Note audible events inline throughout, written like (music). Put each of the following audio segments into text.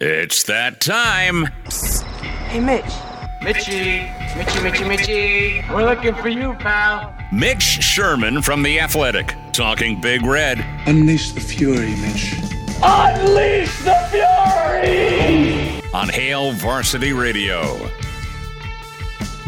It's that time. Hey, Mitch. Mitchy, Mitchy, Mitchy, Mitchy. We're looking for you, pal. Mitch Sherman from The Athletic, talking Big Red. Unleash the fury, Mitch. Unleash the fury! On Hail Varsity Radio.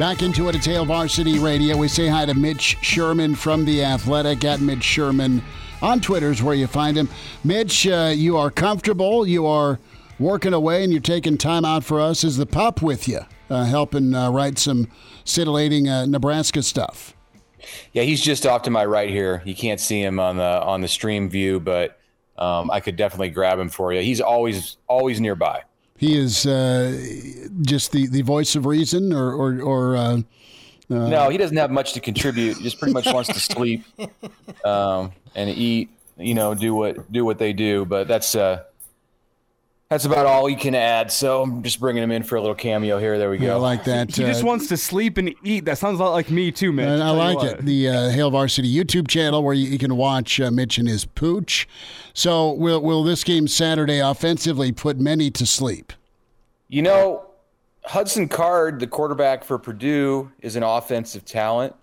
Back into it at Hail Varsity Radio. We say hi to Mitch Sherman from The Athletic at Mitch Sherman on Twitter is where you find him. Mitch, uh, you are comfortable. You are working away and you're taking time out for us. Is the pup with you, uh, helping uh, write some scintillating uh, Nebraska stuff? Yeah, he's just off to my right here. You can't see him on the on the stream view, but um, I could definitely grab him for you. He's always always nearby. He is uh, just the, the voice of reason, or or, or uh, uh, no, he doesn't have much to contribute. He just pretty much wants to sleep (laughs) um, and eat. You know, do what do what they do. But that's uh, that's about all you can add. So I'm just bringing him in for a little cameo here. There we go. I like that. He just uh, wants to sleep and eat. That sounds a lot like me too, man. I like it. The uh, Hail Varsity YouTube channel where you, you can watch uh, Mitch and his pooch. So will will this game Saturday offensively put many to sleep? You know, Hudson Card, the quarterback for Purdue, is an offensive talent.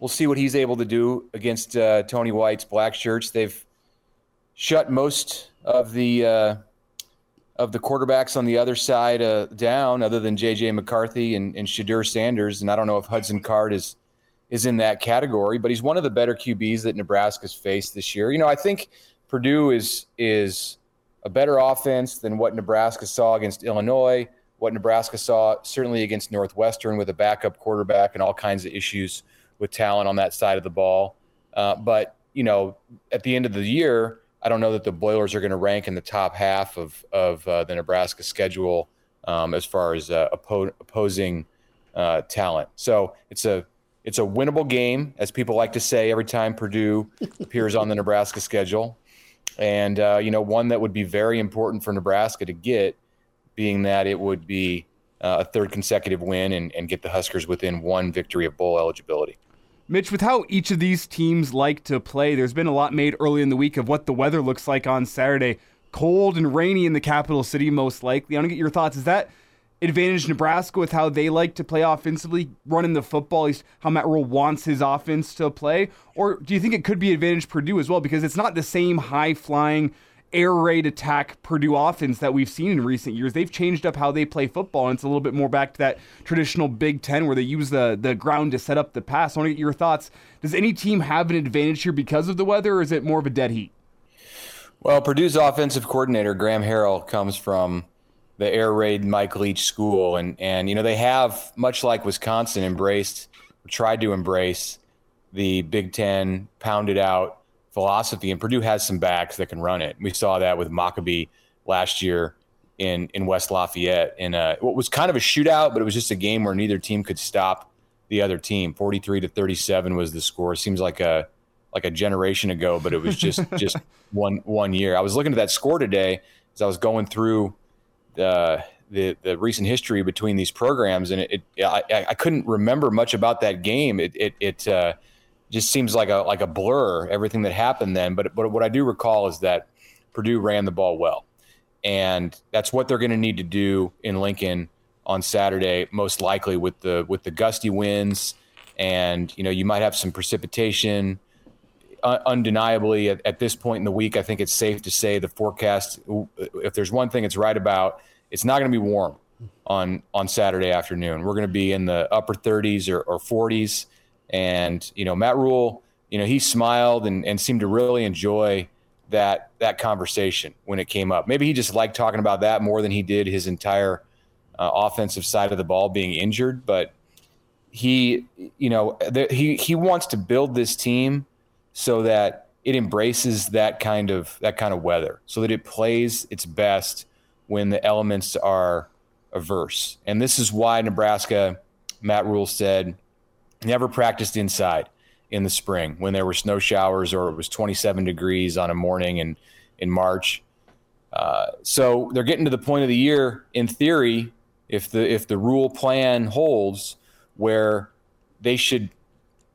We'll see what he's able to do against uh, Tony White's Black Shirts. They've shut most of the uh, of the quarterbacks on the other side uh, down, other than J.J. McCarthy and, and Shedeur Sanders. And I don't know if Hudson Card is is in that category, but he's one of the better QBs that Nebraska's faced this year. You know, I think Purdue is is a better offense than what Nebraska saw against Illinois, what Nebraska saw certainly against Northwestern with a backup quarterback and all kinds of issues with talent on that side of the ball. Uh, but you know, at the end of the year, I don't know that the Boilers are going to rank in the top half of of uh, the Nebraska schedule um, as far as uh, oppo- opposing uh, talent. So it's a it's a winnable game, as people like to say every time Purdue (laughs) appears on the Nebraska schedule, and uh, you know one that would be very important for Nebraska to get, being that it would be uh, a third consecutive win and, and get the Huskers within one victory of bowl eligibility. Mitch, with how each of these teams like to play, there's been a lot made early in the week of what the weather looks like on Saturday. Cold and rainy in the capital city, most likely. I want to get your thoughts. Is that advantage Nebraska with how they like to play offensively, running the football, at least how Matt Rhule wants his offense to play? Or do you think it could be advantage Purdue as well? Because it's not the same high flying, air raid attack Purdue offense that we've seen in recent years. They've changed up how they play football, and it's a little bit more back to that traditional Big Ten where they use the, the ground to set up the pass. I want to get your thoughts. Does any team have an advantage here because of the weather, or is it more of a dead heat? Well, Purdue's offensive coordinator, Graham Harrell, comes from the air raid Mike Leach school. And, and, you know, they have, much like Wisconsin, embraced, tried to embrace the Big Ten pounded out philosophy. And Purdue has some backs that can run it. We saw that with Mockobee last year in, in West Lafayette in a, what was kind of a shootout, but it was just a game where neither team could stop the other team. 43 to 37 was the score. Seems like a, like a generation ago, but it was just (laughs) just one one year. I was looking at that score today as I was going through the the, the recent history between these programs, and it, it I, I, couldn't remember much about that game. It it, it uh, just seems like a like a blur everything that happened then. But but what I do recall is that Purdue ran the ball well, and that's what they're going to need to do in Lincoln on Saturday, most likely with the with the gusty winds, and you know you might have some precipitation uh, undeniably at, at, this point in the week, I think it's safe to say the forecast. If there's one thing it's right about, it's not going to be warm on on Saturday afternoon. We're going to be in the upper 30s or, or 40s, and you know Matt Rhule, you know he smiled and, and seemed to really enjoy that that conversation when it came up. Maybe he just liked talking about that more than he did his entire uh, offensive side of the ball being injured, but he you know he he wants to build this team so that it embraces that kind of that kind of weather, so that it plays its best when the elements are averse. And this is why Nebraska, Matt Rhule said, never practiced inside in the spring when there were snow showers or it was 27 degrees on a morning in, in March. Uh, so they're getting to the point of the year, in theory, if the if the Rhule plan holds, where they should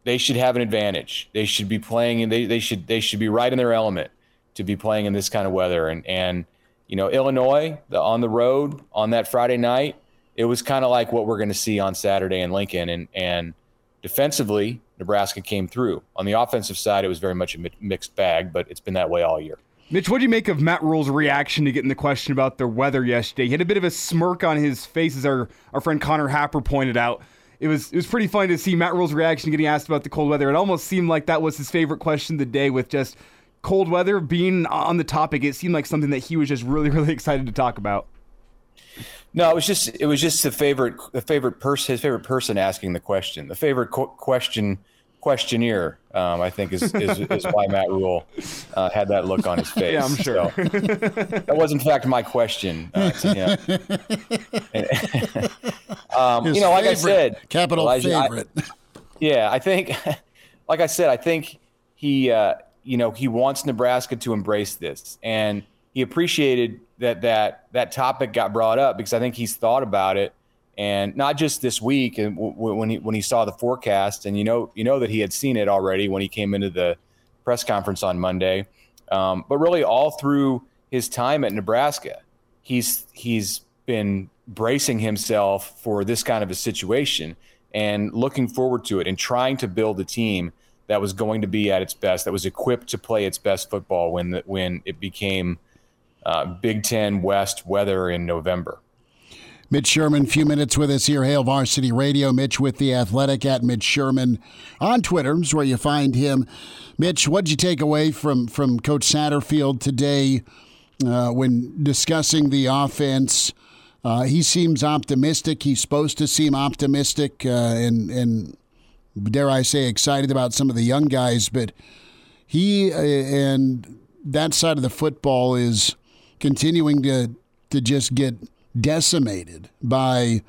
they should have an advantage. They should be playing and they, they should they should be right in their element to be playing in this kind of weather. And and you know, Illinois, the, on the road on that Friday night, it was kind of like what we're going to see on Saturday in Lincoln. And and defensively, Nebraska came through. On the offensive side, it was very much a mixed bag, but it's been that way all year. Mitch, what do you make of Matt Rhule's reaction to getting the question about the weather yesterday? He had a bit of a smirk on his face, as our, our friend Connor Happer pointed out. It was it was pretty funny to see Matt Rhule's reaction getting asked about the cold weather. It almost seemed like that was his favorite question of the day, with just cold weather being on the topic. It seemed like something that he was just really (laughs) really excited to talk about. No, it was just it was just the favorite the favorite person his favorite person asking the question. The favorite qu- question questionnaire, um, I think, is, is, is why Matt Rhule uh, had that look on his face. (laughs) Yeah, I'm sure. So, that was, in fact, my question uh, to him. (laughs) (laughs) um, you know, like I said, capital Elijah, favorite. I, yeah, I think, like I said, I think he, uh, you know, he wants Nebraska to embrace this, and he appreciated that that that topic got brought up because I think he's thought about it. And not just this week and w- when he when he saw the forecast and you know you know that he had seen it already when he came into the press conference on Monday. Um, but really all through his time at Nebraska he's he's been bracing himself for this kind of a situation and looking forward to it and trying to build a team that was going to be at its best that was equipped to play its best football when the, when it became uh, Big Ten West weather in November. Mitch Sherman, few minutes with us here, Hail Varsity Radio. Mitch with the Athletic at Mitch Sherman on Twitter is where you find him. Mitch, what did you take away from from Coach Satterfield today uh, when discussing the offense? Uh, he seems optimistic. He's supposed to seem optimistic uh, and and dare I say excited about some of the young guys, but he uh, and that side of the football is continuing to to just get decimated by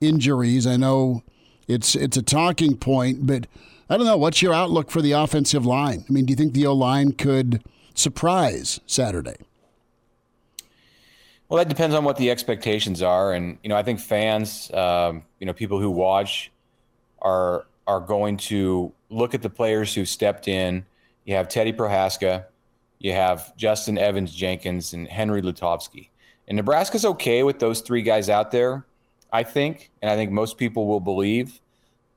injuries. I know it's it's a talking point, but I don't know. What's your outlook for the offensive line? I mean, do you think the O line could surprise Saturday? Well, that depends on what the expectations are, and you know, I think fans, um, you know, people who watch, are are going to look at the players who stepped in. You have Teddy Prochazka, you have Justin Evans Jenkins, and Henry Lutovsky. And Nebraska's okay with those three guys out there, I think, and I think most people will believe,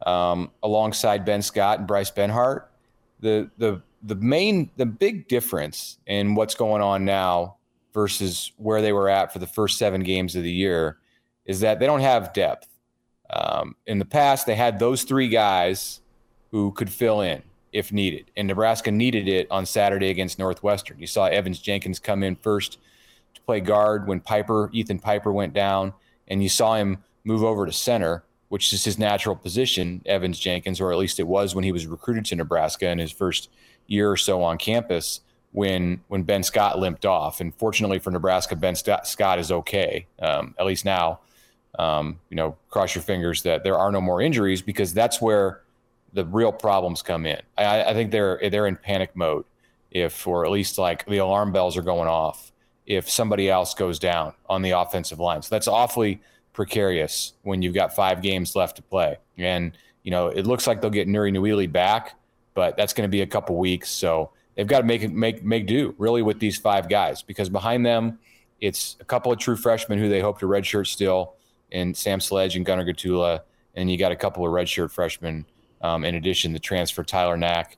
um, alongside Ben Scott and Bryce Benhart. The the the main the big difference in what's going on now versus where they were at for the first seven games of the year is that they don't have depth. Um, in the past, they had those three guys who could fill in if needed, and Nebraska needed it on Saturday against Northwestern. You saw Evans Jenkins come in first to play guard when Piper, Ethan Piper went down, and you saw him move over to center, which is his natural position, Evans Jenkins, or at least it was when he was recruited to Nebraska in his first year or so on campus when when Ben Scott limped off. And fortunately for Nebraska, Ben Scott is okay, um, at least now. Um, you know, cross your fingers that there are no more injuries because that's where the real problems come in. I, I think they're they're in panic mode if, or at least like the alarm bells are going off if somebody else goes down on the offensive line. So that's awfully precarious when you've got five games left to play. And, you know, it looks like they'll get Nouri Nouili back, but that's going to be a couple weeks. So they've got to make make make do really with these five guys because behind them, it's a couple of true freshmen who they hope to redshirt still, and Sam Sledge and Gunnar Gottula, and you got a couple of redshirt freshmen um, in addition, the transfer Tyler Knaak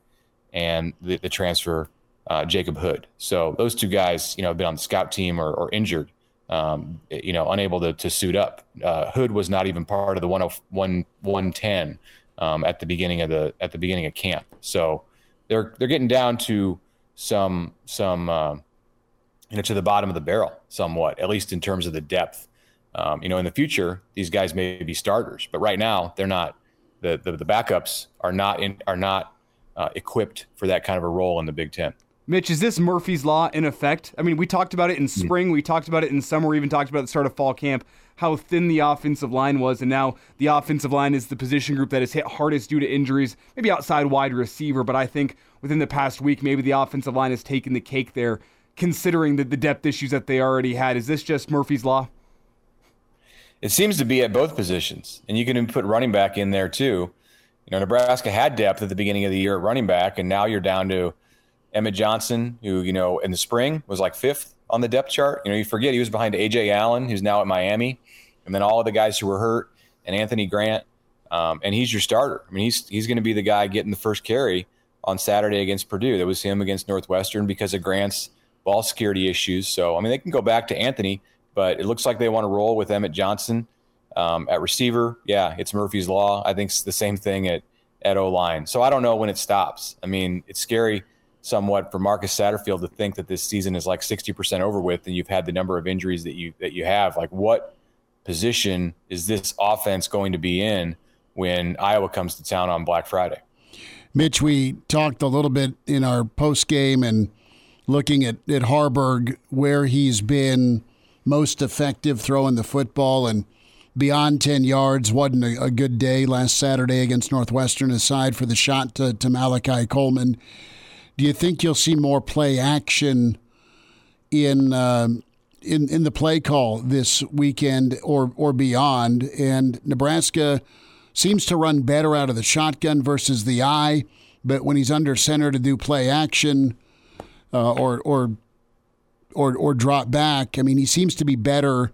and the, the transfer uh, Jacob Hood. So those two guys, you know, have been on the scout team or, or injured, um, you know, unable to, to suit up. Uh, Hood was not even part of the 101 110 um, at the beginning of the at the beginning of camp. So they're they're getting down to some some uh, you know to the bottom of the barrel somewhat, at least in terms of the depth. Um, you know, in the future, these guys may be starters, but right now they're not. The the, the backups are not in are not uh, equipped for that kind of a role in the Big Ten. Mitch, is this Murphy's Law in effect? I mean, we talked about it in spring, we talked about it in summer, we even talked about it at the start of fall camp, how thin the offensive line was, and now the offensive line is the position group that is hit hardest due to injuries, maybe outside wide receiver, but I think within the past week, maybe the offensive line has taken the cake there, considering the, the depth issues that they already had. Is this just Murphy's Law? It seems to be at both positions, and you can put running back in there too. You know, Nebraska had depth at the beginning of the year at running back, and now you're down to Emmett Johnson, who, you know, in the spring was like fifth on the depth chart. You know, you forget he was behind Ajay Allen, who's now at Miami, and then all of the guys who were hurt, and Anthony Grant. Um, and he's your starter. I mean, he's he's going to be the guy getting the first carry on Saturday against Purdue. That was him against Northwestern because of Grant's ball security issues. So, I mean, they can go back to Anthony, but it looks like they want to roll with Emmett Johnson um, at receiver. Yeah, it's Murphy's Law. I think it's the same thing at, at O line. So I don't know when it stops. I mean, it's scary somewhat for Marcus Satterfield to think that this season is like 60% over with and you've had the number of injuries that you that you have. Like what position is this offense going to be in when Iowa comes to town on Black Friday? Mitch, we talked a little bit in our post game and looking at, at Haarberg, where he's been most effective throwing the football and beyond 10 yards. Wasn't a, a good day last Saturday against Northwestern, aside for the shot to, to Malachi Coleman. Do you think you'll see more play action in uh, in in the play call this weekend or or beyond? And Nebraska seems to run better out of the shotgun versus the I, but when he's under center to do play action uh, or or or or drop back, I mean, he seems to be better.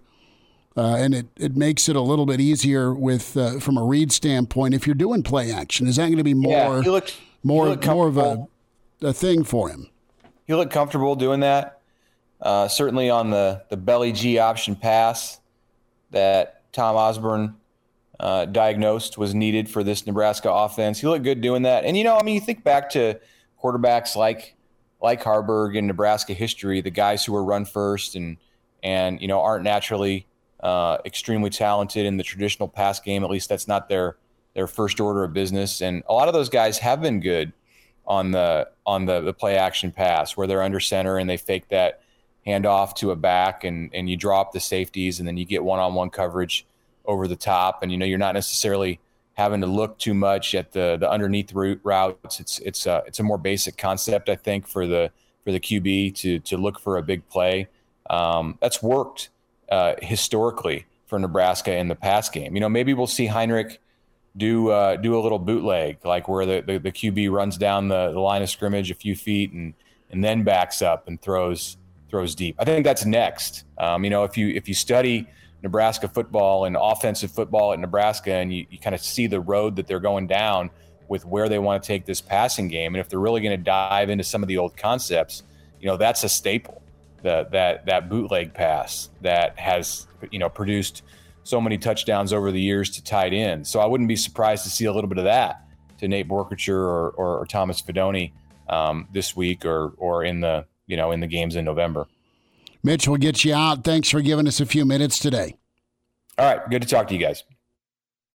Uh, and it, it makes it a little bit easier with uh, from a read standpoint. If you're doing play action, is that going to be more yeah, looked, more more of a a thing for him. He looked comfortable doing that. Uh, certainly on the the belly G option pass that Tom Osborne uh, diagnosed was needed for this Nebraska offense. He looked good doing that. And you know, I mean, you think back to quarterbacks like like Haarberg in Nebraska history, the guys who were run first and and you know aren't naturally uh, extremely talented in the traditional pass game. At least that's not their their first order of business. And a lot of those guys have been good on the on the, the play action pass where they're under center and they fake that handoff to a back and and you drop the safeties and then you get one on one coverage over the top and you know you're not necessarily having to look too much at the the underneath route routes. It's it's a it's a more basic concept I think for the for the QB to to look for a big play. Um, that's worked uh, historically for Nebraska in the pass game. You know, maybe we'll see Heinrich do uh, do a little bootleg, like where the, the, the QB runs down the, the, line of scrimmage a few feet and and then backs up and throws throws deep. I think that's next. Um, you know, if you if you study Nebraska football and offensive football at Nebraska, and you, you kind of see the road that they're going down with where they want to take this passing game, and if they're really going to dive into some of the old concepts, you know, that's a staple that that that bootleg pass that has you know produced so many touchdowns over the years to tight end. So I wouldn't be surprised to see a little bit of that to Nate Boerkircher or, or, or Thomas Fidone um, this week or or in the you know in the games in November. Mitch, we'll get you out. Thanks for giving us a few minutes today. All right, good to talk to you guys.